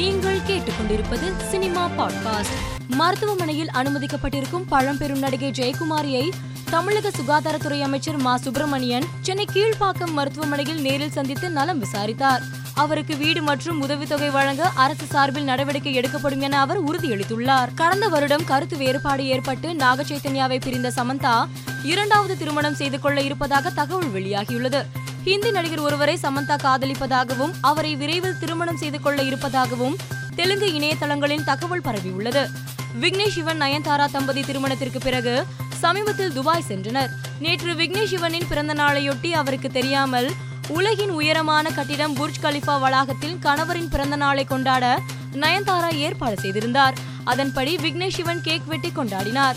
நீங்கள் கேட்டுக்கொண்டிருப்பது cinema podcast. மருத்துவமனையில் அனுமதிக்கப்பட்டிருக்கும் பழம்பெரும் நடிகை ஜெயக்குமாரியை தமிழக சுகாதாரத்துறை அமைச்சர் மா. சுப்பிரமணியன் சென்னை கீழ்ப்பாக்கம் மருத்துவமனையில் நேரில் சந்தித்து நலம் விசாரித்தார். அவருக்கு வீடு மற்றும் உதவித்தொகை வழங்க அரசு சார்பில் நடவடிக்கை எடுக்கப்படும் என அவர் உறுதியளித்துள்ளார். கடந்த வருடம் கருத்து வேறுபாடு ஏற்பட்டு நாகச்சைத்தன்யாவை பிரிந்த சமந்தா இரண்டாவது திருமணம் செய்து கொள்ள இருப்பதாக தகவல் வெளியாகியுள்ளது. ஹிந்தி நடிகர் ஒருவரை சமந்தா காதலிப்பதாகவும் அவரை விரைவில் திருமணம் செய்து கொள்ள இருப்பதாகவும் தெலுங்கு இணையதளங்களில் தகவல் பரவியுள்ளது. விக்னேஷ் சிவன் நயன்தாரா தம்பதி திருமணத்திற்கு பிறகு சமீபத்தில் துபாய் சென்றனர். நேற்று விக்னேஷ் சிவனின் பிறந்த நாளையொட்டி அவருக்கு தெரியாமல் உலகின் உயரமான கட்டிடம் புர்ஜ் கலிஃபா வளாகத்தில் கணவரின் பிறந்த நாளை கொண்டாட நயன்தாரா ஏற்பாடு செய்திருந்தார். அதன்படி விக்னேஷ் சிவன் கேக் வெட்டி கொண்டாடினார்.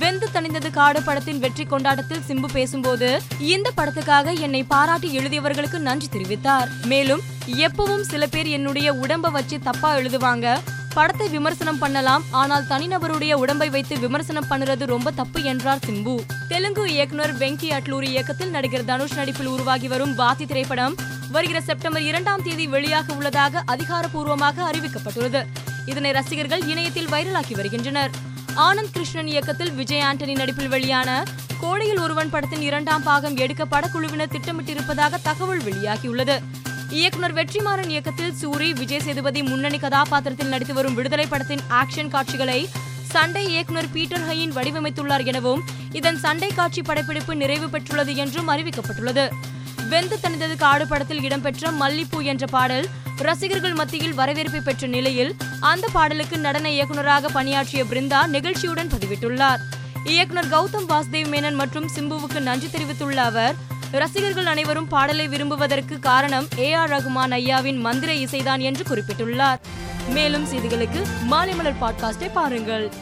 வெந்து தணிந்தது காடு படத்தின் வெற்றி கொண்டாட்டத்தில் சிம்பு பேசும்போது இந்த படத்துக்காக என்னை பாராட்டி எழுதியவர்களுக்கு நன்றி தெரிவித்தார். மேலும் எப்பவும் சில பேர் என்னுடைய உடம்ப வச்சு தப்பா எழுதுவாங்க. படத்தை விமர்சனம் பண்ணலாம் ஆனால் தனிநபருடைய உடம்பை வைத்து விமர்சனம் பண்ணுறது ரொம்ப தப்பு என்றார் சிம்பு. தெலுங்கு இயக்குனர் வெங்கி அட்லூரி இயக்கத்தில் நடிகர் தனுஷ் நடிப்பில் உருவாகி வரும் பாத்தி திரைப்படம் வருகிற செப்டம்பர் இரண்டாம் தேதி வெளியாக உள்ளதாக அதிகாரப்பூர்வமாக அறிவிக்கப்பட்டுள்ளது. இதனை ரசிகர்கள் இணையத்தில் வைரலாக்கி வருகின்றனர். ஆனந்த் கிருஷ்ணன் இயக்கத்தில் விஜய் ஆண்டனி நடிப்பில் வெளியான கோடையில் ஒருவன் படத்தின் இரண்டாம் பாகம் எடுக்க படக்குழுவினர் திட்டமிட்டிருப்பதாக தகவல் வெளியாகியுள்ளது. இயக்குனர் வெற்றிமாறன் இயக்கத்தில் சூரி விஜய் சேதுபதி முன்னணி கதாபாத்திரத்தில் நடித்து வரும் விடுதலை படத்தின் ஆக்ஷன் காட்சிகளை சண்டை இயக்குனர் பீட்டர் ஹையின் வடிவமைத்துள்ளார் எனவும் இதன் சண்டை காட்சி படப்பிடிப்பு நிறைவு பெற்றுள்ளது என்றும் அறிவிக்கப்பட்டுள்ளது. வெந்து தனிதது காடு படத்தில் இடம்பெற்ற மல்லிப்பூ என்ற பாடல் ரசிகர்கள் மத்தியில் வரவேற்பை பெற்ற நிலையில் அந்த பாடலுக்கு நடன இயக்குனராக பணியாற்றிய பிருந்தா நிகழ்ச்சியுடன் பதிவிட்டுள்ளார். இயக்குனர் கௌதம் வாசுதேவ் மேனன் மற்றும் சிம்புவுக்கு நன்றி தெரிவித்துள்ள அவர் ரசிகர்கள் அனைவரும் பாடலை விரும்புவதற்கு காரணம் ஏ ஆர் ரகுமான் ஐயாவின் மந்திர இசைதான் என்று குறிப்பிட்டுள்ளார். மேலும் செய்திகளுக்கு மாலை மலர் பாட்காஸ்டை பாருங்கள்.